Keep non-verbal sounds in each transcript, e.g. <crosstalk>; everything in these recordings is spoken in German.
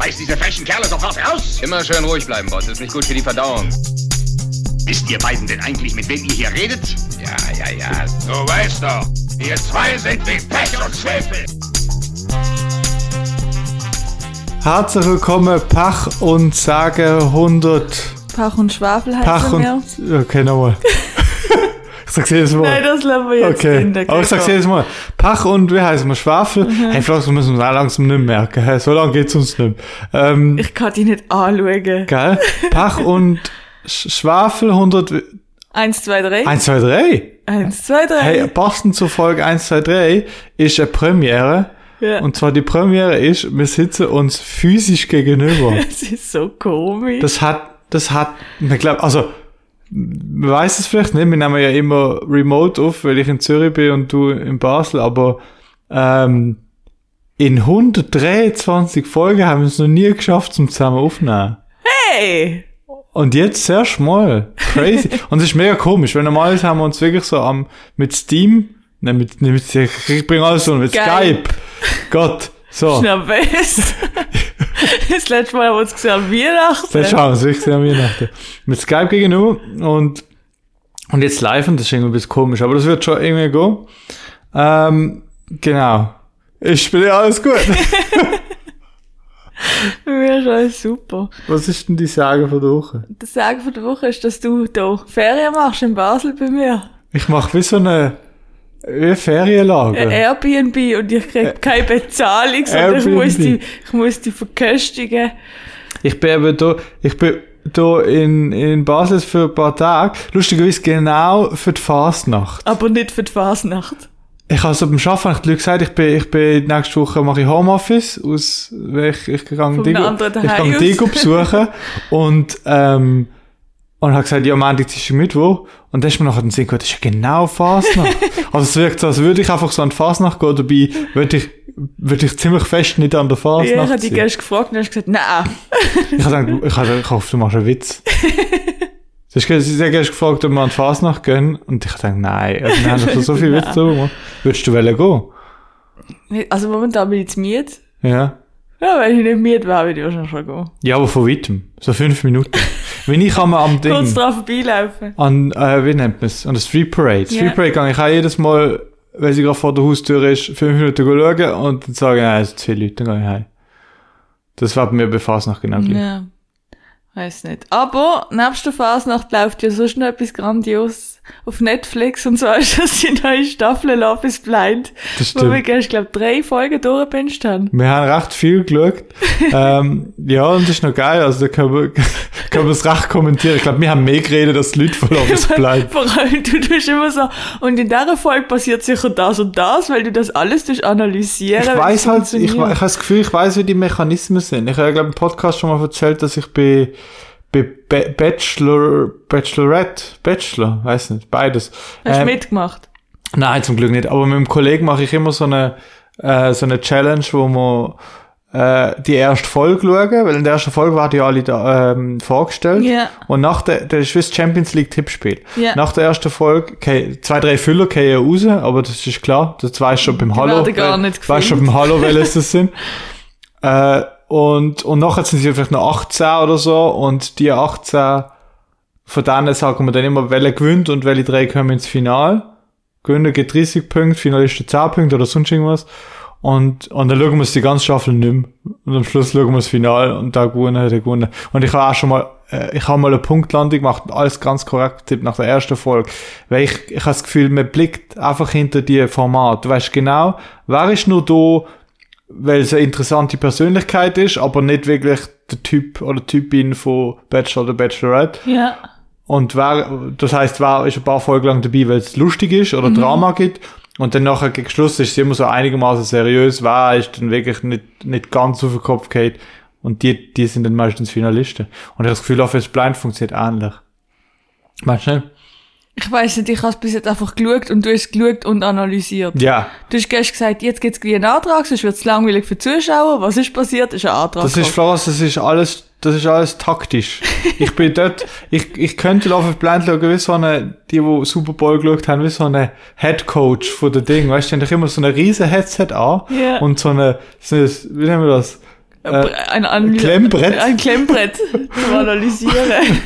Schmeiß diese frechen Kerle sofort raus! Immer schön ruhig bleiben, Boss. Ist nicht gut für die Verdauung. Wisst ihr beiden denn eigentlich, mit wem ihr hier redet? Ja, ja, ja. Du weißt doch, ihr zwei sind wie Pech und Schwefel. Herzlich willkommen, Pach und Sage 100. Pach und Schwafel heißt Pach und. mehr. Okay, nochmal. <laughs> ich sag's jedes Mal. Nein, das lassen wir jetzt okay. in der Aber ich sag's jedes Mal. Pach und wie heißt man? Schwafel? Mhm. Hey, müssen wir uns auch langsam nicht merken. Hey, so lange geht's uns nicht. Ähm, Ich kann dich nicht anschauen. geil. Pach und Sch Schwafel 100. Eins, zwei, drei. 1, 2, 3. Eins, zwei, drei. Hey, passend zur Folge 1, 2, 3 ist eine Premiere. ja. Und zwar die Premiere ist, wir sitzen uns physisch gegenüber. <laughs> es ist so komisch. Das hat, das hat, ich glaube, also, man weiß es vielleicht nicht, wir nehmen ja immer remote auf, weil ich in Zürich bin und du in Basel, aber ähm, in 123 Folgen haben wir es noch nie geschafft, zum zusammen aufnehmen. hey! Und jetzt sehr schmal. Crazy. <laughs> und es ist mega komisch, weil normalerweise haben wir uns wirklich so am, mit Steam, ne, mit, ne, mit, ich bringe alles so, mit Geil. Skype. Gott. So. Nervös. <laughs> <laughs> das letzte Mal haben wir uns gesehen an Weihnachten. Das schauen wir uns wirklich sehr an Weihnachten. Mit Skype gegenüber und, und jetzt live und das ist irgendwie ein bisschen komisch, aber das wird schon irgendwie gehen. Ähm, genau. Ich spiele alles gut. <laughs> Mir ist alles super. Was ist denn die Sage von der Woche? Das Sagen von der Woche ist, dass du hier Ferien machst in Basel bei mir. Ich mache wie so eine, Ferienlager. Airbnb und ich krieg keine Bezahlung, sondern ich muss, die, ich muss die verköstigen. Ich bin eben da, ich bin da in, in Basel für ein paar Tage. Lustigerweise genau für die Fastnacht. Aber nicht für die Fasnacht. Ich habe so beim Arbeiten ich den Leuten gesagt, ich bin, ich bin nächste Woche mache ich Homeoffice aus, weil ich, ich Vom Digo, ich aus. Digo besuchen <laughs> und, ähm, und habe gesagt, ja, Montag, Dienstag, Mittwoch. Und dann ist mir nachher den Sinn gekommen, das ist ja genau Fasnacht. <laughs> also es wirkt so, als würde ich einfach so an die Fasnacht gehen, dabei würde ich, würde ich ziemlich fest nicht an der Ja, ich habe Fasnacht dich gestern gefragt und hast gesagt, nein. <laughs> Ich habe gedacht, ich, habe, ich hoffe, du machst einen Witz. <laughs> Sie hast hat gestern gefragt, ob wir an die Fasnacht gehen. Und ich dachte, nein, also wir haben doch so viel Witz gemacht. Würdest du wollen gehen? Also momentan bin ich zu Miet. Ja. Ja, wenn ich nicht Miet wäre, würde ich wahrscheinlich schon gehen. Ja, aber von weitem. So fünf Minuten. Wenn ich einmal am Kurz Ding, dran vorbeilaufen. an, äh, wie nennt man es? An der Street Parade. Street. Parade gehe ich auch jedes Mal, wenn sie gerade vor der Haustür ist, fünf Minuten schauen und dann sage ich, nein, es sind zu viele Leute, dann gehe ich heim. Das war bei mir bei Fasnacht genau gleich. Ja. Weiß nicht. Aber, nebst der Fasnacht läuft ja sonst noch etwas grandios auf Netflix und zwar <laughs> ist das die neue Staffel Love is Blind. Das Wo wir stimmt. gestern, glaube drei Folgen durchgepinscht haben. Wir haben recht viel geschaut. <laughs> ähm, ja, und das ist noch geil. Also, da können wir, <laughs> können wir es recht kommentieren. Ich glaube, wir haben mehr geredet, als die Leute von uns bleiben. Vor allem, du tust immer so, und in dieser Folge passiert sicher das und das, weil du das alles durch analysieren. Ich weiß halt, ich, ich habe das Gefühl, ich weiß, wie die Mechanismen sind. Ich habe, glaube im Podcast schon mal erzählt, dass ich bei, bei Ba- Bachelor, Bachelorette, Bachelor, weiß nicht, beides. Hast du Ähm, mitgemacht? Nein, zum Glück nicht. Aber mit dem Kollegen mache ich immer so eine, äh, so eine Challenge, wo wir äh, die erste Folge schauen, weil in der ersten Folge waren die alle da, ähm, vorgestellt. Ja. Und nach der, der ist wie das Champions League Tippspiel. Ja. Nach der ersten Folge, okay, zwei, drei Füller gehen ja raus, aber das ist klar, das weißt schon beim Hallo. werden gar nicht weißt schon beim Hallo, welches das sind. <laughs> Äh, und, und nachher sind sie vielleicht noch 18 oder so, und die 18, von denen sagen wir dann immer, welche gewinnt und welche drei kommen ins Finale. Gewinner geht 30 Punkte, Finalisten 10 Punkte oder sonst irgendwas. Und, und dann schauen wir uns die ganze Staffel mehr. Und am Schluss schauen wir das Finale und da gewonnen hat er gewonnen. Und ich habe auch schon mal, äh, ich habe mal eine Punktlandung gemacht alles ganz korrekt tippt nach der ersten Folge. Weil ich, ich habe das Gefühl, man blickt einfach hinter die Format. Du weißt genau, wer ist nur da, weil es eine interessante Persönlichkeit ist, aber nicht wirklich der Typ oder Typin von Bachelor oder Bachelorette. Ja. Und wer, das heißt, wer ist ein paar Folgen lang dabei, weil es lustig ist oder Drama gibt. Und dann nachher gegen Schluss ist es immer so einigermaßen seriös, wer ist dann wirklich nicht, nicht ganz auf den Kopf geht. Und die, die sind dann meistens Finalisten. Und ich habe das Gefühl, fürs Blind funktioniert ähnlich. Meinst du nicht? Ich weiss nicht, ich habe bis jetzt einfach geschaut und du hast geschaut und analysiert. Ja. Du hast gestern gesagt, jetzt gibt's gleich einen Antrag, sonst wird's langweilig für die Zuschauer. Was ist passiert? Ist ein Antrag. Das ist. Flores, das ist alles, das ist alles taktisch. Ich bin dort, ich, ich könnte Love of Blind schauen, wie so eine, die, die Super Bowl geschaut haben, wie so eine Head Coach von der Ding, weißt du, die haben doch immer so eine riesen Headset an Ja. und so eine, so eine, wie nennen wir das? Ein, ein, Klemmbrett. Ein Klemmbrett <laughs> zu analysieren.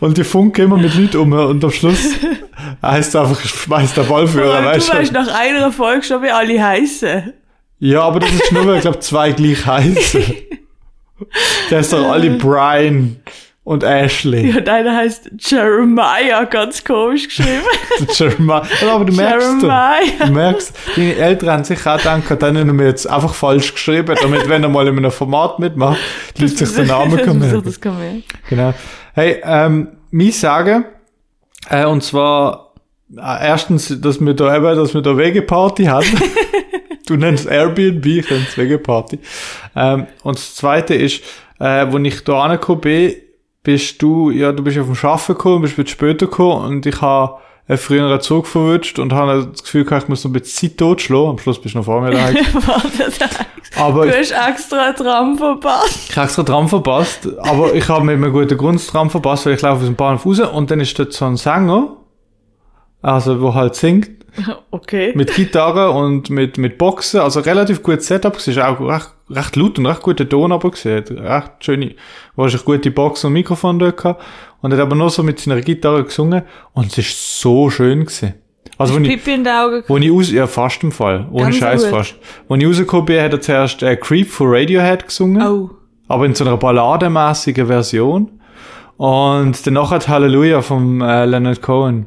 Und die funken immer mit Leuten um und am Schluss <laughs> heißt einfach, schmeißt der Ballführer, du weißt weißt du? nach einer Folge schon, wie alle heißen. Ja, aber das ist nur, weil ich glaube, zwei gleich heißen. <laughs> Der ist doch alle Brian und Ashley. Ja, deiner heißt Jeremiah, ganz komisch geschrieben. <laughs> Jeremiah. Aber du merkst, du, Jeremiah. du merkst, deine Eltern haben sich auch gedacht, dann haben wir jetzt einfach falsch geschrieben, damit wenn er mal in einem Format mitmacht, die Leute sich den Namen merken. das kann man. Genau. Hey, ähm, mich sagen, äh, und zwar, äh, erstens, dass wir da eben, dass wir da Wegeparty hatten. <laughs> du nennst Airbnb, ich nenne es Wegeparty. Ähm, und das zweite ist, äh, wo ich da angekommen bin, bist du, ja, du bist auf dem Schaffen gekommen, bist ein bisschen später gekommen und ich habe einen früheren Zug verwünscht und habe das Gefühl gehabt, ich muss noch ein bisschen Zeit totschlagen. Am Schluss bist du noch vor mir <laughs> daheim. Warte, Aber du hast extra Tram verpasst. ich habe extra Tram verpasst, aber ich habe mit einem guten Grund das Tram verpasst, weil ich laufe aus dem Bahnhof raus und dann ist dort so ein Sänger, also wo halt singt, <laughs> Okay. mit Gitarre und mit, mit Boxen, also relativ gutes Setup, es ist auch recht, recht laut und recht guter Ton aber gesehen, recht schöne, wahrscheinlich gute Boxen und Mikrofon dort gehabt und hat aber nur so mit seiner Gitarre gesungen und es ist so schön gewesen. Also, wenn ich, in wo ich aus, ja, fast im Fall, ohne Scheiß fast. Wo ich rausgekommen bin, hat er zuerst äh, Creep von Radiohead gesungen Oh. aber in so einer ballademäßigen Version. Und danach hat Halleluja vom äh, Leonard Cohen.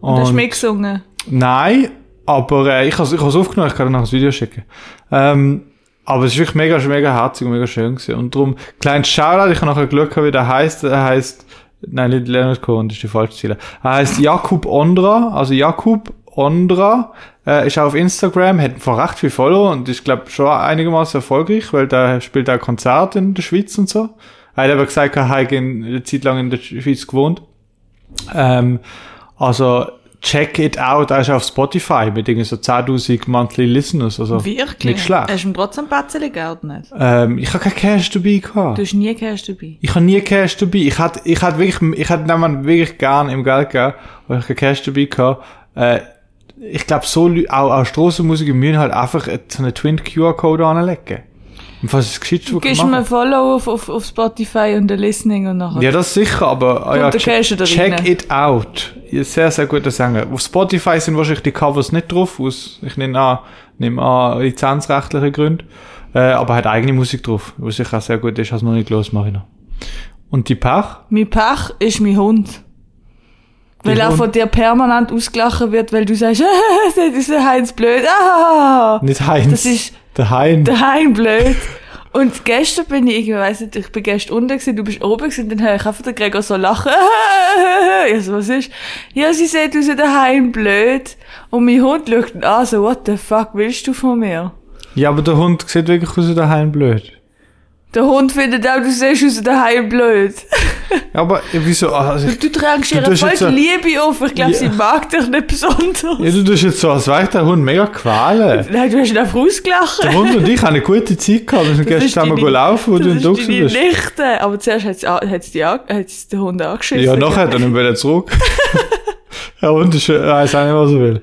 Und hast du Und mitgesungen. nein, aber äh, ich habe ich has aufgenommen, ich kann dir noch ein Video schicken. Ähm, aber es ist wirklich mega, mega herzig und mega schön gewesen. Und darum, kleines Shoutout, ich habe nachher geschaut, wie der heißt. Er heißt, nein, nicht Leonard Cohen, das ist die falsche Ziele. Er heißt Jakub Ondra, also Jakub Ondra, äh, ist auch auf Instagram, hat vor recht viel Follower und ist, glaube schon einigermaßen erfolgreich, weil der spielt auch Konzerte in der Schweiz und so. Er hat aber gesagt, er hat eine Zeit lang in der Schweiz gewohnt. Ähm, also, check it out, ist auf Spotify mit irgendwie so 10.000 monthly listeners, also Wirklich? nicht schlecht. Hast du ihm trotzdem Pätzchen geordnet? Ähm, ich habe kein Cash dabei gehabt. Du hast nie Cash dabei. Ich habe nie Cash dabei. Ich hatte, ich hatte wirklich, ich hatte jemanden wirklich gern im Geld gegeben, weil ich kein Cash dabei gehabt. Äh, ich glaube, so, auch, auch Strassenmusiker müssen halt einfach so einen Twin QR-Code anlegen. Und was ist gescheit Du gibst mir ein Follow auf, auf, auf Spotify und ein Listening und nachher. Ja, das sicher, aber ah, ja, check, check it out. Sehr, sehr guter Sänger. Auf Spotify sind wahrscheinlich die Covers nicht drauf, aus, ich nehme an, nehme an, lizenzrechtliche Gründe. Äh, aber hat eigene Musik drauf, was sicher auch sehr gut ist, hast noch nicht los, noch. Und die Pach? Mein Pech ist mein Hund. Weil er Hund? von dir permanent ausgelachen wird, weil du sagst, <laughs> das ist der Heinz blöd. Ah, Nicht Heinz. das ist der Hein. der Hein blöd. Und gestern bin ich, ich weiss nicht, ich bin gestern unten gewesen, du bist oben gewesen, dann höre ich einfach den Gregor so lachen. <laughs> Ja, so, was ist? Ja, sie sieht aus Hein blöd. Und mein Hund schaut ihn an, so, what the fuck willst du von mir? Ja, aber der Hund sieht wirklich aus Hein blöd. Der Hund findet auch, du siehst aus Hein blöd. Ja, aber wieso? Also, ich, Du trägst ihr Du voll so- Liebe auf. Ich glaube, Ja. sie mag dich nicht besonders. ja, du tust jetzt so, als wäre der Hund mega quälen. Nein, du hast ihn einfach ausgelacht. Der Hund und ich haben eine gute Zeit gehabt. Wir sind gestern ist zusammen deine- laufen, wo du Duxen deine bist. Nichte. Aber zuerst hat sie den Hund angeschissen. Ja, nachher dann nicht wieder zurück. Der Hund ist, er weiß auch nicht, was er will.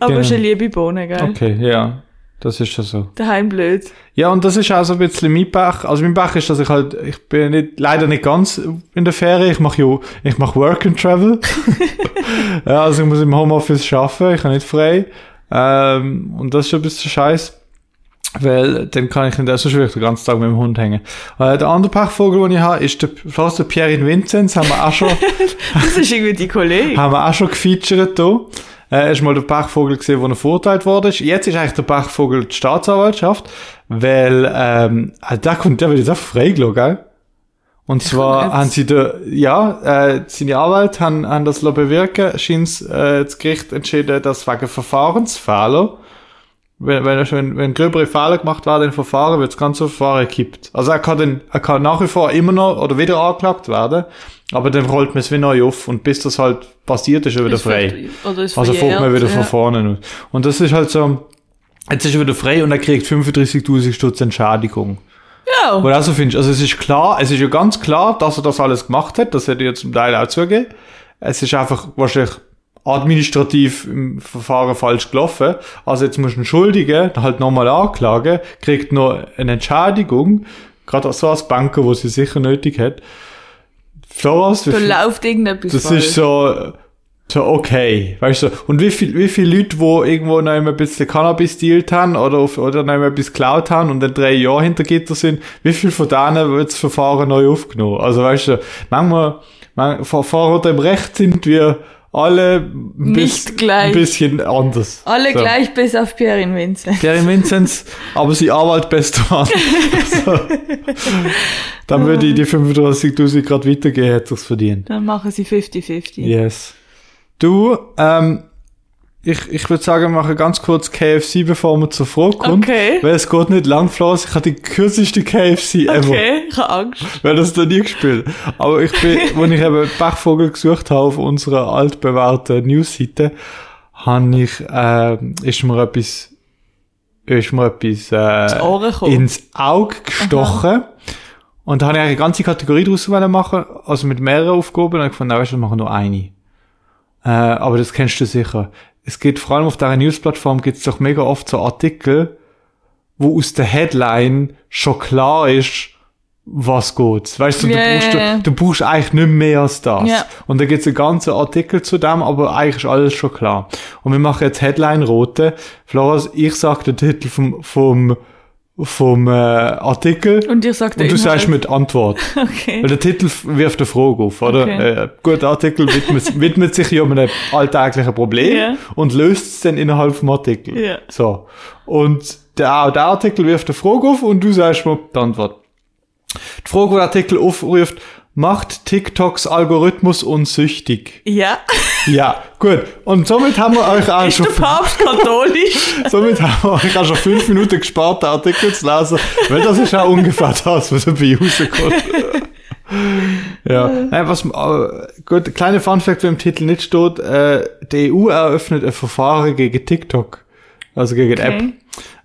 Aber Genau. ist eine liebe Bohne, gell? Okay, ja. Das ist schon so. Daheim blöd. Ja, und das ist auch so ein bisschen mein Pech. Also mein Pech ist, dass ich halt, ich bin nicht, leider nicht ganz in der Ferien. Ich mache ja, ich mache Work and Travel. <laughs> <laughs> ja, also ich muss im Homeoffice arbeiten, ich habe nicht frei. Ähm, und das ist schon ein bisschen scheiß. Weil dann kann ich nicht, so schwierig den ganzen Tag mit dem Hund hängen. Äh, der andere Pechvogel, den ich habe, ist der, fast der Pierre Vinzenz, haben wir auch schon, <laughs> Das ist irgendwie die Kollege. haben wir auch schon gefeatured hier. Äh, ist mal der Pechvogel gesehen, wo er verurteilt worden ist. Jetzt ist eigentlich der Pechvogel die Staatsanwaltschaft, weil, ähm, äh, der kommt, der wird jetzt auch freigelassen, gell? Und zwar haben sie da, ja, äh, seine Anwälte haben, haben das bewirken, scheint äh, das Gericht entschieden, dass wegen Verfahrensfehler, wenn, wenn, schon, wenn gröbere Fehler gemacht werden im Verfahren, wird das ganze Verfahren gekippt. Also er kann, dann, er kann nach wie vor immer noch oder wieder angeklagt werden, aber dann rollt man es wieder neu auf und bis das halt passiert, ist er wieder Ist frei. Also fängt man wieder von ja. vorne an. Und das ist halt so, jetzt ist er wieder frei und er kriegt 35.000 Stutz Entschädigung. Ja. Oder also findest also es ist klar, es ist ja ganz klar, dass er das alles gemacht hat, das hätte ich ja zum Teil auch zugeben. Es ist einfach wahrscheinlich administrativ im Verfahren falsch gelaufen. Also jetzt muss ein Schuldiger halt nochmal anklagen, kriegt noch eine Entschädigung, gerade so als Banker, wo sie sicher nötig hat. Florence, Da läuft irgendetwas das falsch. ist so, so okay, weißt du. Und wie viel, wie viele Leute, wo irgendwo noch immer ein bisschen Cannabis dealt haben oder, auf, oder noch immer etwas geklaut haben und dann drei Jahre hinter Gitter sind, wie viel von denen wird das Verfahren neu aufgenommen? Also weißt du, manchmal, man, vor dem Recht sind wir alle Nicht bis- gleich. ein bisschen anders. Alle so. gleich bis auf Pierin Vincent. Gary Vinzenz, aber sie bester Mann. <laughs> so. Dann würde ich die 35.000 gerade weitergehen, hätte es verdient. Dann machen sie 50-50. Yes. Du, ähm, ich, ich würde sagen, wir machen ganz kurz KFC, bevor wir zur Frage kommen. Okay. Weil es geht nicht lang, Flores. Ich hatte die kürzeste KFC ever. Okay, ich habe Angst. Weil das da nie gespielt. Aber ich bin, <laughs> wenn ich eben Bachvogel gesucht habe auf unserer altbewährten Newsseite, habe ich, äh, ist mir etwas, ist mir etwas, äh, ins Auge gestochen. Und da habe ich eigentlich eine ganze Kategorie draus machen, also mit mehreren Aufgaben, und ich fand, weißt du, wir machen nur eine. Äh, aber das kennst du sicher. Es geht vor allem auf dieser Newsplattform gibt es doch mega oft so Artikel, wo aus der Headline schon klar ist, was geht. Weißt du, Ja, du, brauchst, du, du brauchst eigentlich nicht mehr als das. Ja. Und da gibt es einen ganzen Artikel zu dem, aber eigentlich ist alles schon klar. Und wir machen jetzt Headline rote. Flores, ich sag den Titel vom, vom, vom äh, Artikel Und ihr sagt und du sagst mit Antwort. <laughs> Okay. Weil der Titel wirft eine Frage auf, oder? Okay. Äh, guter Artikel widmet, <laughs> widmet sich ja einem alltäglichen Problem Ja. und löst es dann innerhalb vom Artikel. Ja. So. Und der, der Artikel wirft eine Frage auf und du sagst mir die Antwort. Die Frage, die der Artikel aufruft, macht TikToks Algorithmus unsüchtig? Ja. Ja, gut. Und somit haben wir euch auch Ist schon, der Papst katholisch? <laughs> somit haben wir euch auch schon fünf Minuten gespart, den Artikel zu lesen, weil das ist auch ungefähr das, was dabei rauskommt. <laughs> ja, nein, was, äh, gut, kleine Funfact, wer im Titel nicht steht, äh, die EU eröffnet ein Verfahren gegen TikTok. Also gegen die App.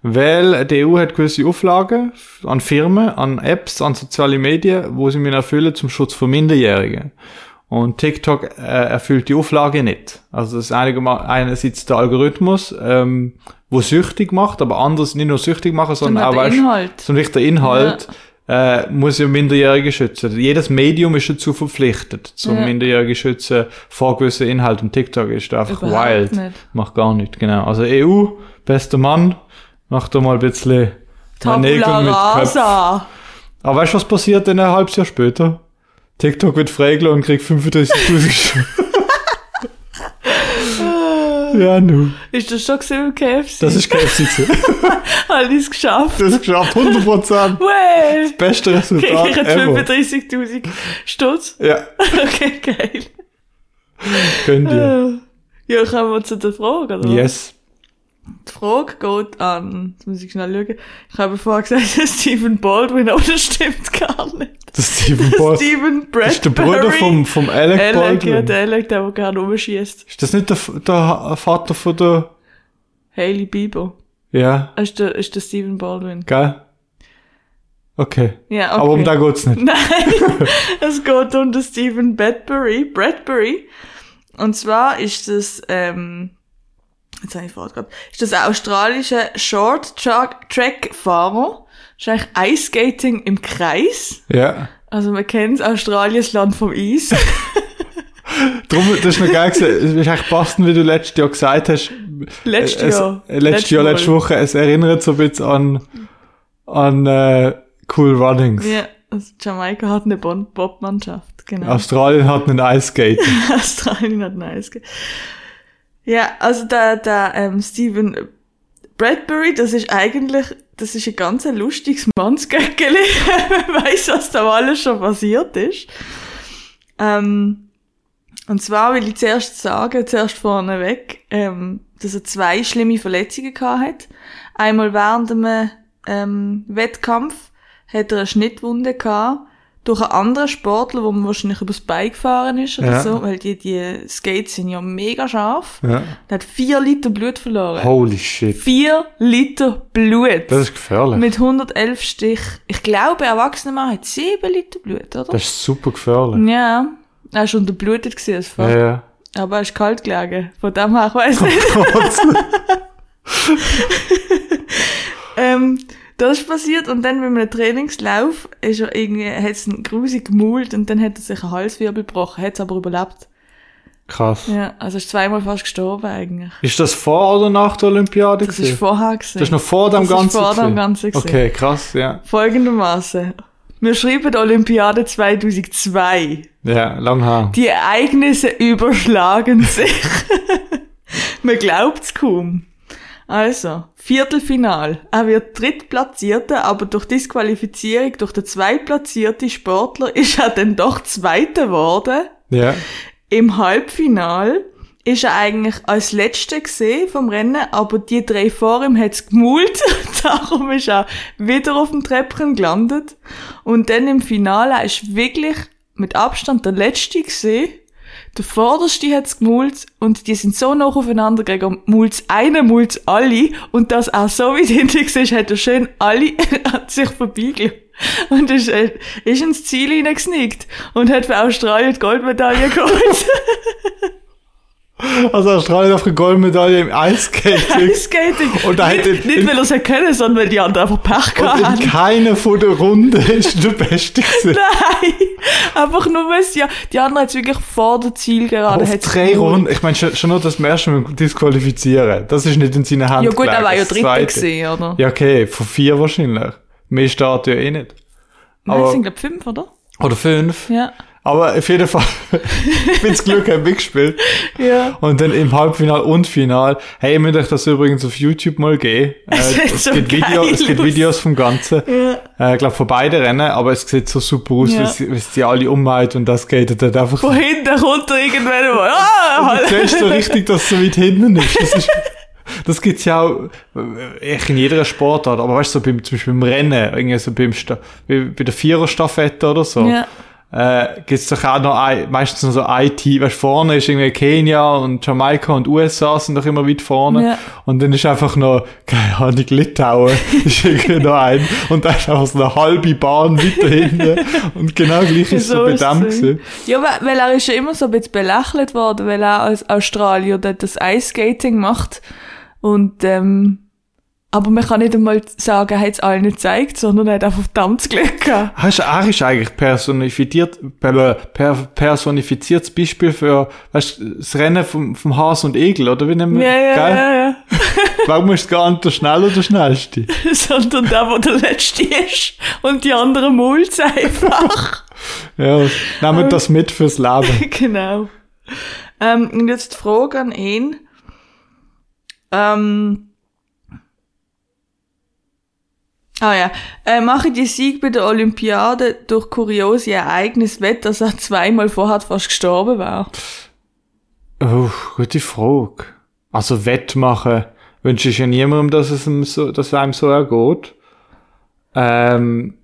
Weil die EU hat gewisse Auflagen an Firmen, an Apps, an soziale Medien, wo sie müssen erfüllen zum Schutz von Minderjährigen. Und TikTok äh, erfüllt die Auflage nicht. Also das ist einerseits der Algorithmus, ähm, wo süchtig macht, aber anders nicht nur süchtig machen, sondern auch der weißt, Inhalt. sondern der Inhalt äh, muss ja Minderjährige schützen. Jedes Medium ist dazu verpflichtet, zum Ja. Minderjährige schützen vor gewissen Inhalt. Und TikTok ist da einfach Überhaupt wild. nicht. Macht gar nicht, genau. Also EU, bester Mann, macht da mal ein bisschen Tabula rasa. Aber weißt du, was passiert denn ein halbes Jahr später? TikTok wird freigelassen und kriegt 35.000 <laughs> Ja, nu. Ist das schon gesehen im KFC? Das ist KFC. Habe ich es geschafft? Das ist geschafft, 100%. <laughs> Well. Beste Kriege Resultat ich jetzt ever. 35.000 Stutz? Ja, <laughs> Okay, geil. könnt ihr. Ja, kommen wir zu der Frage, oder? Yes. Die Frage geht an, jetzt muss ich schnell schauen. Ich habe vorher gesagt, <laughs> Stephen Baldwin, aber das stimmt gar nicht. Das ist Stephen Ball. Stephen Das ist der Bradbury. Bruder vom, vom Alec Alec, ja, Baldwin. der Alec, der, der gerne rumschießt. Ist das nicht der, der Vater von der... Hailey Bieber. Ja, Das ist der, ist der Stephen Baldwin. gell? Okay. Ja, okay. Aber um den geht's nicht. <laughs> Nein, es geht um den Stephen Bradbury, Bradbury. Und zwar ist das, ähm, jetzt habe ich vorher gehabt, ist das ein australischer Short-Track-Fahrer. Das ist eigentlich Ice-Skating im Kreis. Ja. Also man kennt Australiens Land vom Eis. <laughs> Drum, das ist noch geil gewesen. Es ist eigentlich passend, wie du letztes Jahr gesagt hast. Letztes es, Jahr. äh, Letztes Jahr, letzte Woche. Es erinnert so ein bisschen an, an, äh, Cool Runnings. Ja, also Jamaika hat eine Bobmannschaft, genau. Australien hat einen Ice Skate. <laughs> Australien hat nice. ge- Ja, also der, der ähm, Stephen Bradbury, das ist eigentlich, das ist ein ganz lustiges Mannsgöckeli. Man <laughs> weiss, was da alles schon passiert ist. Ähm, und zwar will ich zuerst sagen, zuerst vorneweg, ähm, dass er zwei schlimme Verletzungen gehabt hat. Einmal während einem ähm, Wettkampf hat er eine Schnittwunde gehabt durch einen anderen Sportler, wo man wahrscheinlich übers Bein gefahren ist oder Ja. so, weil die, die Skates sind ja mega scharf. Ja. Der hat vier Liter Blut verloren. Holy shit. Vier Liter Blut. Das ist gefährlich. mit 111 Stich. Ich glaube, ein erwachsener Mann hat sieben Liter Blut, oder? Das ist super gefährlich. ja. Er war unterblutet gewesen als Ja, ja. Aber er ist kalt gelegen. Von dem her, ich weiss nicht. <laughs> ähm, das ist passiert und dann bei einem Trainingslauf ist er irgendwie, hat es ihn grusig gemult und dann hat er sich einen Halswirbel gebrochen, hat es aber überlebt. Krass. Ja, also ist zweimal fast gestorben eigentlich. Ist das vor oder nach der Olympiade? Das gewesen? ist vorher gewesen. das ist noch vor dem Das ist Ganzen. vor dem? Ganzen gewesen. Okay, krass, ja. Folgendermaßen. Wir schreiben Olympiade 2002. Ja, lang her. Die Ereignisse überschlagen sich. <laughs> Man glaubt's kaum. Also, Viertelfinal. Er wird Drittplatzierter, aber durch Disqualifizierung durch den zweitplatzierten Sportler ist er dann doch Zweiter geworden. Ja. Im Halbfinal ist er eigentlich als Letzter gesehen vom Rennen, aber die drei vor ihm hat's gemult. <laughs> Darum ist er wieder auf dem Treppchen gelandet. Und dann im Finale er ist wirklich mit Abstand der Letzte gesehen. Der Vorderste hat's gemult und die sind so noch aufeinander gegangen. Mult's einer, mult's alle. Und dass er so weit hinten war, hat er schön alle <laughs> an sich vorbeigelegt. Und ist, äh, ist ins Ziel hineingesnickt und hat für Australien die Goldmedaille geholt. <laughs> Also Australien auf eine Goldmedaille im <laughs> Eiskating. Skating. Und da nicht, hätte- nicht, weil er es können, sondern weil die anderen einfach Pech gehabt haben. keiner von der Runde <laughs> ist der Beste gewesen. Nein! Einfach nur, weil es ja, die anderen hat's wirklich vor der Zielgerade. Auf hat's drei. Runden. Ich meine, schon, schon nur das erste Mal disqualifizieren. Das ist nicht in seiner Hand. Ja gut, er war ja Dritter gesehen, oder? Ja, okay, von vier wahrscheinlich. Mehr steht ja eh nicht. Nein, aber- es sind glaub ich fünf, oder? Oder fünf. Ja. Aber auf jeden Fall, <laughs> ich bin's Glück, hab mitgespielt. Ja. Und dann im Halbfinal und Final. Hey, ihr müsst euch das übrigens auf YouTube mal geben. <laughs> Äh, Es so gibt, Video, es gibt. Videos vom Ganzen. Ja. Äh, ich glaube, von beiden Rennen, aber es sieht so super aus, Ja. wie sie- alle ummeint und das geht dann einfach. Von hinten runter irgendwann mal. Ah! Du siehst so richtig, dass es so weit hinten ist. Das, ist, das gibt's ja auch äh, echt in jeder Sportart. Aber weißt du, so beim, zum Beispiel beim Rennen, irgendwie so beim bei der Viererstaffette oder so, Ja. Äh, gibt's doch auch noch ein, meistens noch so ein Team. Weißt vorne ist irgendwie Kenia und Jamaika und USA sind doch immer weit vorne. Ja. Und dann ist einfach noch, keine Ahnung, Litauen <laughs> ist irgendwie noch ein. Und da ist einfach so eine halbe Bahn weiter hinten. Und genau gleich ist es so bei dem es. gewesen. Ja, weil, weil er ist ja immer so ein bisschen belächelt worden, weil er als Australier dort das Ice-Skating macht. Und, ähm, aber man kann nicht einmal sagen, er hat es allen nicht gezeigt, sondern er hat einfach verdammt Glück gehabt. Hast du, er ist eigentlich personifiziert, per, per, personifiziertes Beispiel für, weißt du, das Rennen vom, vom Hase und Egel, oder wie nennen wir Ja, ja, ja, ja. <laughs> Warum ist gar nicht der Schnelle oder der Schnellste? <laughs> sondern der, wo der Letzte ist. Und die anderen mult's einfach. <laughs> Ja, nehmen das mit fürs Leben. genau. Ähm, und jetzt die Frage an ihn. Ähm, Ah ja, äh, mache die Sieg bei der Olympiade durch kuriose Ereignisse wett, dass er zweimal vorher fast gestorben war. Oh, gute Frage. Also Wettmachen wünsche ich ja niemandem, dass es ihm so, dass einem so ergeht. Ähm,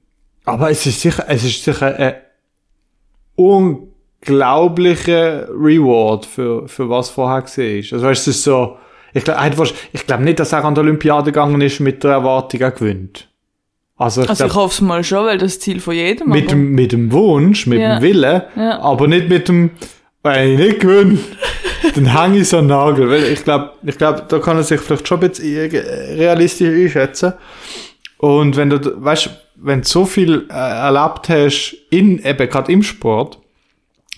aber es ist sicher, es ist sicher ein unglaublicher Reward für, für was vorher gesehen ist. Also weißt es ist so, ich glaube, ich glaube nicht, dass er an der Olympiade gegangen ist mit der Erwartung, er gewinnt. Also ich Also ich hoffe es mal schon, weil das Ziel von jedem. mit dem, mit dem Wunsch, mit Ja. dem Willen, Ja. aber nicht mit dem, wenn ich nicht gewinne, <laughs> dann hänge ich so einen Nagel. Weil ich glaube, ich glaub, da kann er sich vielleicht schon ein bisschen realistisch einschätzen. Und wenn du, weißt, wenn du so viel äh, erlebt hast, in, eben gerade im Sport,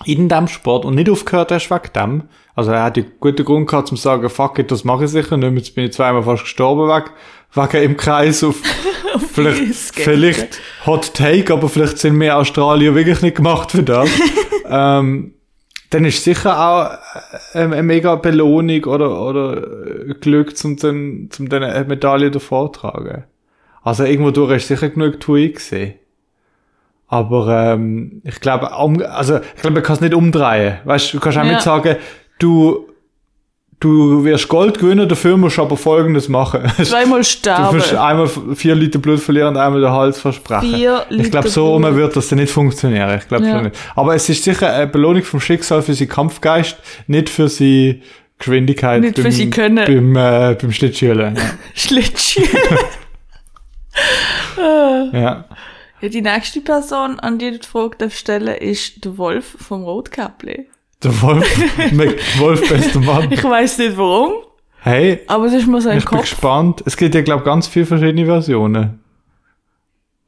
in dem Sport und nicht aufgehört hast wegen dem, also er hat ja guten Grund gehabt zum sagen, fuck it, das mache ich sicher nicht, jetzt bin ich zweimal fast gestorben weg, wegen im Kreis auf, <laughs> vielleicht, Skaten. vielleicht Hot Take, aber vielleicht sind wir Australier wirklich nicht gemacht für das. <laughs> ähm, dann ist sicher auch äh, eine mega Belohnung oder, oder äh, Glück zum den, zum den eine Medaille davor tragen. Also irgendwo durch ist sicher genug Tui gesehen. Aber ähm, ich glaube, also ich glaube, man kann es nicht umdrehen. Weißt du, kannst auch Ja. nicht sagen, du du wirst Gold gewinnen, dafür musst du aber Folgendes machen. Zweimal <laughs> Du sterben. musst einmal vier Liter Blut verlieren und einmal den Hals versprechen. Vier ich Liter glaube, so Blut. wird das dann nicht funktionieren. Ich glaube Ja. schon nicht. Aber es ist sicher eine Belohnung vom Schicksal für seinen Kampfgeist, nicht für seine Geschwindigkeit Nicht für beim, sie Können. beim, äh, beim Schlittschulen. Schlittschuh. Ja. <laughs> <laughs> ja. ja, die nächste Person, an die du die Frage darfst stellen ist der Wolf vom Rotkäppli. Der Wolf, <laughs> Mac- Wolf bester Mann. Ich weiß nicht warum, Hey, aber es ist mir so im ich bin Kopf. gespannt. Es gibt ja, glaube ganz viele verschiedene Versionen.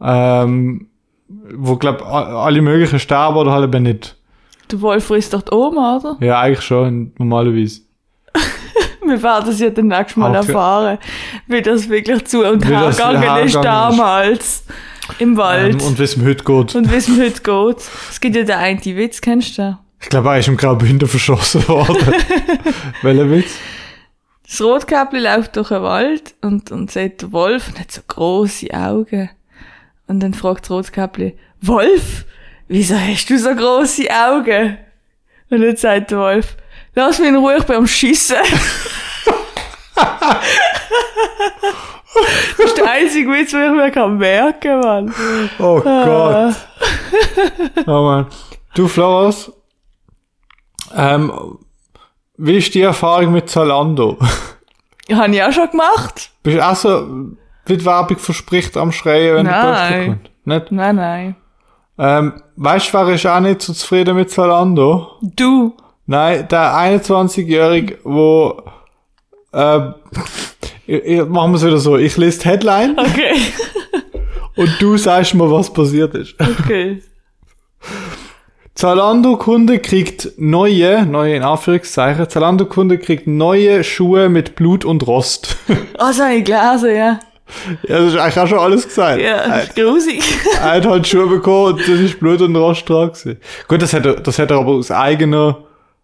Ähm, wo, glaub alle möglichen sterben oder halt eben nicht. Der Wolf frisst doch die Oma, oder? Ja, eigentlich schon, normalerweise. <laughs> Wir werden es ja dann nächstes Mal Auch erfahren, wie das wirklich zu und Wie das hergegangen ist damals im Wald. Ähm, und wie es mir heute geht. und wie es mir heute geht. Es gibt ja den einen Witz, kennst du den? Ich glaube, er ist im Graubünden verschossen worden. <laughs> Welcher Witz? Das Rotkäppli läuft durch den Wald und, und sieht der Wolf und hat so große Augen. Und dann fragt das Rotkäppli, Wolf, wieso hast du so große Augen? Und dann sagt der Wolf, lass mich in Ruhe, ich bin am Schiessen. <laughs> das ist der einzige Witz, den ich mir kann merken Mann. Oh Ah. Gott. Oh Mann. Du, Flores, ähm, wie ist die Erfahrung mit Zalando? <laughs> Habe ich auch schon gemacht? Bist du auch so, wie die Werbung verspricht, am Schreien, wenn Post Nein. kommt? Nicht? Nein, nein. Ähm, weißt du, wer ist auch nicht so zufrieden mit Zalando? Du. Nein, der 21-Jährige, wo, ähm, <laughs> ich, ich, machen wir es wieder so, ich lese die Headline Okay. und du sagst mir, was passiert ist. Okay. <laughs> Zalando-Kunde kriegt neue, neue in Anführungszeichen, Zalando-Kunde kriegt neue Schuhe mit Blut und Rost. Oh, das habe ich gelesen, ja. ja, das ist eigentlich auch schon alles gesagt. Ja, Er, das ist grusig. <laughs> er hat halt Schuhe bekommen und das ist Blut und Rost dran gewesen. Gut, das hat er, das hat er aber aus eigener,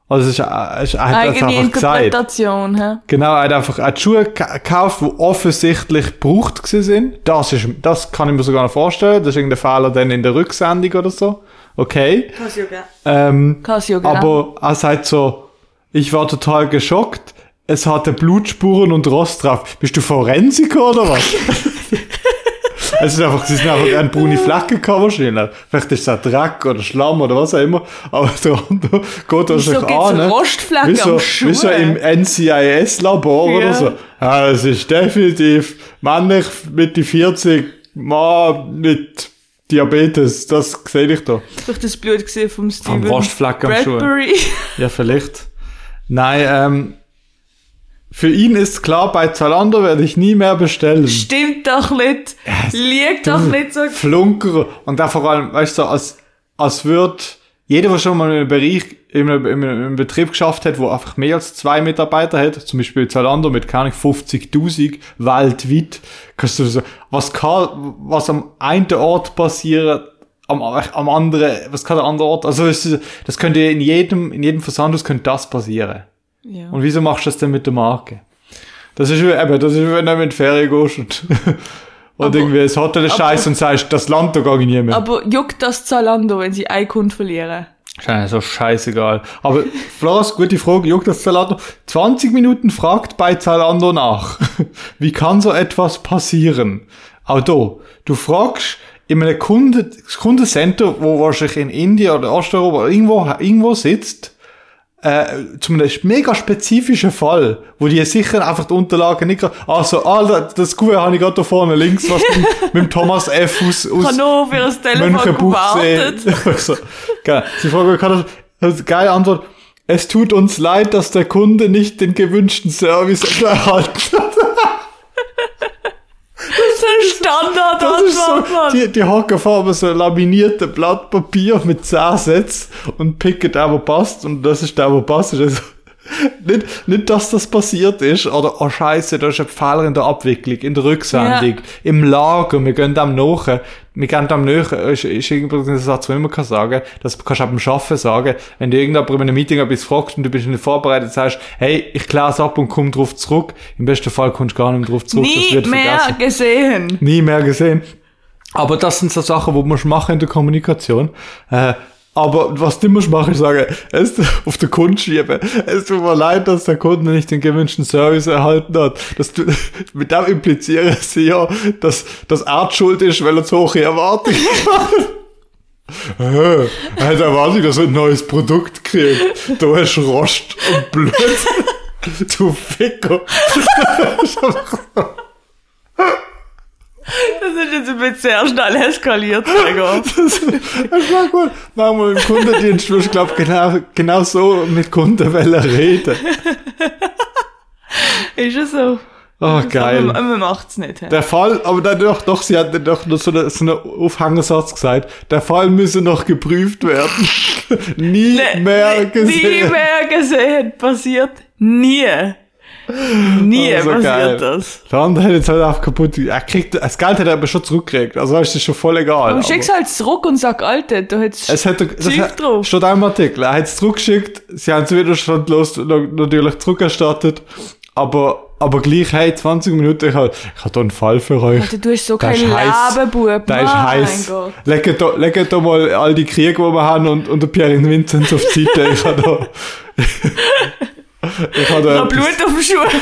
also es ist, ist- er hat das Eigene einfach gesagt. Interpretation, hä? Genau, er hat einfach er hat Schuhe ge- gekauft, die offensichtlich gebraucht gewesen sind. Das ist, das kann ich mir sogar noch vorstellen. Das ist irgendein Fehler dann in der Rücksendung oder so. Okay. Casio, gell? Ähm, Casio, genau. aber er sagt so, ich war total geschockt. Es hatte Blutspuren und Rost drauf. Bist du Forensiker oder was? <laughs> es ist einfach, sie sind einfach ein braune Flecken gehabt wahrscheinlich. Vielleicht ist es auch Dreck oder Schlamm oder was auch immer. Aber <laughs> der andere geht wahrscheinlich gibt's an. ne? Rostflecken wie so, am Schuh? wie so im NCIS-Labor Ja. oder so. Ja, es ist definitiv männlich Mitte 40, Mann mit Diabetes. Das sehe ich da. Du das Blut gesehen vom Steven am Schuh. Bradbury? <laughs> Ja, vielleicht. Nein, ähm, für ihn ist klar, bei Zalando werde ich nie mehr bestellen. Stimmt doch nicht. Liegt doch nicht so. Flunker. Und da vor allem, weißt du, als, als wird jeder, der schon mal in einem Bereich, in einem, in einem Betrieb geschafft hat, wo einfach mehr als zwei Mitarbeiter hat, zum Beispiel Zalando mit, keine Ahnung, 50.000 weltweit, kannst du so, was kann, was am einen Ort passiert, am, am anderen, was kann der andere Ort, also das, könnte in jedem, in jedem Versandhaus könnte das passieren. Ja. Und wieso machst du das denn mit der Marke? Das ist wie, eben, das ist wenn du in die Ferien gehst und, <laughs> und Aber- irgendwie das Hotel ist scheiße und sagst, das Land da gar nicht mehr. Aber juckt das Zalando, wenn sie einen Kunden verlieren? Eigentlich so scheißegal. Aber Floris, gute Frage, juckt das Zalando? 20 Minuten fragt bei Zalando nach. <laughs> Wie kann so etwas passieren? Auch da, du fragst in einem Kunde, Kundencenter, wo wahrscheinlich in Indien oder Osteuropa irgendwo, irgendwo sitzt, äh, zu einem mega spezifischen Fall, wo die sicher einfach die Unterlagen nicht also, ah, das, Kuvert habe ich gerade da vorne links, was mit, <laughs> mit dem Thomas F. aus, Ich aus habe nur für das Telefon gewartet. <laughs> so, geil. Sie fragen, kann das, geile Antwort. Es tut uns leid, dass der Kunde nicht den gewünschten Service <laughs> erhalten hat. Das ist ein Standard Das ist so, die, die hocken vor so laminierte Blatt Papier mit 10 Sätzen und picken der, wo passt und das ist der, wo passt. Also, <laughs> nicht, nicht, dass das passiert ist, oder, oh Scheiße, da ist ein Fehler in der Abwicklung, in der Rücksendung, Ja. im Lager, wir gehen dem nach, wir gehen dem nach, ist, ist übrigens ein Satz, den ich immer kann sagen, das kannst du auch beim Arbeiten sagen, wenn du irgendjemand in einem Meeting etwas fragst und du bist nicht vorbereitet, sagst, hey, ich kläre es ab und komm drauf zurück, im besten Fall kommst du gar nicht mehr drauf zurück, das Nie wird mehr vergessen gesehen. nie mehr gesehen. Aber das sind so Sachen, wo man machen in der Kommunikation. Äh, aber was du musst machen, ist sagen, es <laughs> auf den Kunden schieben. Es tut mir leid, dass der Kunde nicht den gewünschten Service erhalten hat. Das, <laughs> mit dem implizieren sie ja, dass das er die schuld ist, weil er zu hohe Erwartungen <laughs> hat. Äh, Er hat erwartet, dass er ein neues Produkt kriegt. Du hast Rost und Blut. Du Ficker. Das ist jetzt ein bisschen sehr schnell eskaliert, Gregor. <laughs> Das war gut. Manchmal im Kundendienst wirst du, glaube ich, genau, genau so mit Kunden reden. Ist es so? Oh, geil. Aber man macht's nicht. hä? Der Fall, aber dann doch, doch, sie hat doch noch so einen so eine Aufhängersatz gesagt. Der Fall müsse noch geprüft werden. <laughs> nie Nee, mehr gesehen. Nie mehr gesehen. Passiert nie. Nie Oh, so passiert geil. das. Der andere hat jetzt halt auch kaputt. Er kriegt, das Geld hat er aber schon zurückgekriegt. Also ist das schon voll egal. Du aber- schickst halt zurück und sag, Alter, du hättest... Es hat, das hat, drauf. steht auch im Artikel. Er hat es zurückgeschickt. Sie haben es widerstandlos na- natürlich zurückerstattet. Aber, aber gleich, hey, 20 Minuten, ich habe ich hab da einen Fall für euch. Alter, du bist so kein. Lebenbub. Der ist heiß. Legt da, legt da mal all die Kriege, die wir haben, und, und der Pierre Vinzenz auf die Seite. Ich habe da, <laughs> <laughs> ich habe da Blut auf dem Schuh.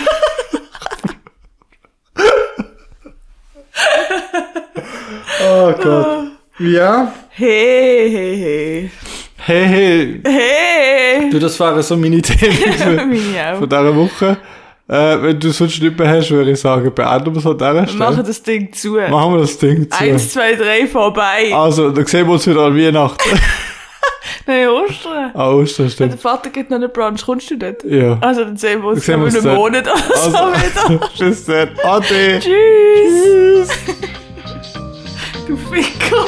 Oh Gott. Ja. Hey, hey, hey. Hey, hey. Hey. Du, das waren so meine <laughs> Themen von dieser Woche. Äh, wenn du sonst nicht mehr hast, würde ich sagen, beenden wir es an dieser Wir Stelle. machen das Ding zu. Machen wir das Ding zu. Eins, zwei, drei, vorbei. Also, dann sehen wir uns wieder an Weihnachten. <laughs> Nein, Ostern. Ah, Ostern, Der stimmt. Vater geht noch eine Brunch. Kommst du dort? Ja. Also, dann sehen wir uns in einem. Monat oder so Also, <laughs> wieder. tschüss dann. Ade. Tschüss. Du Ficker.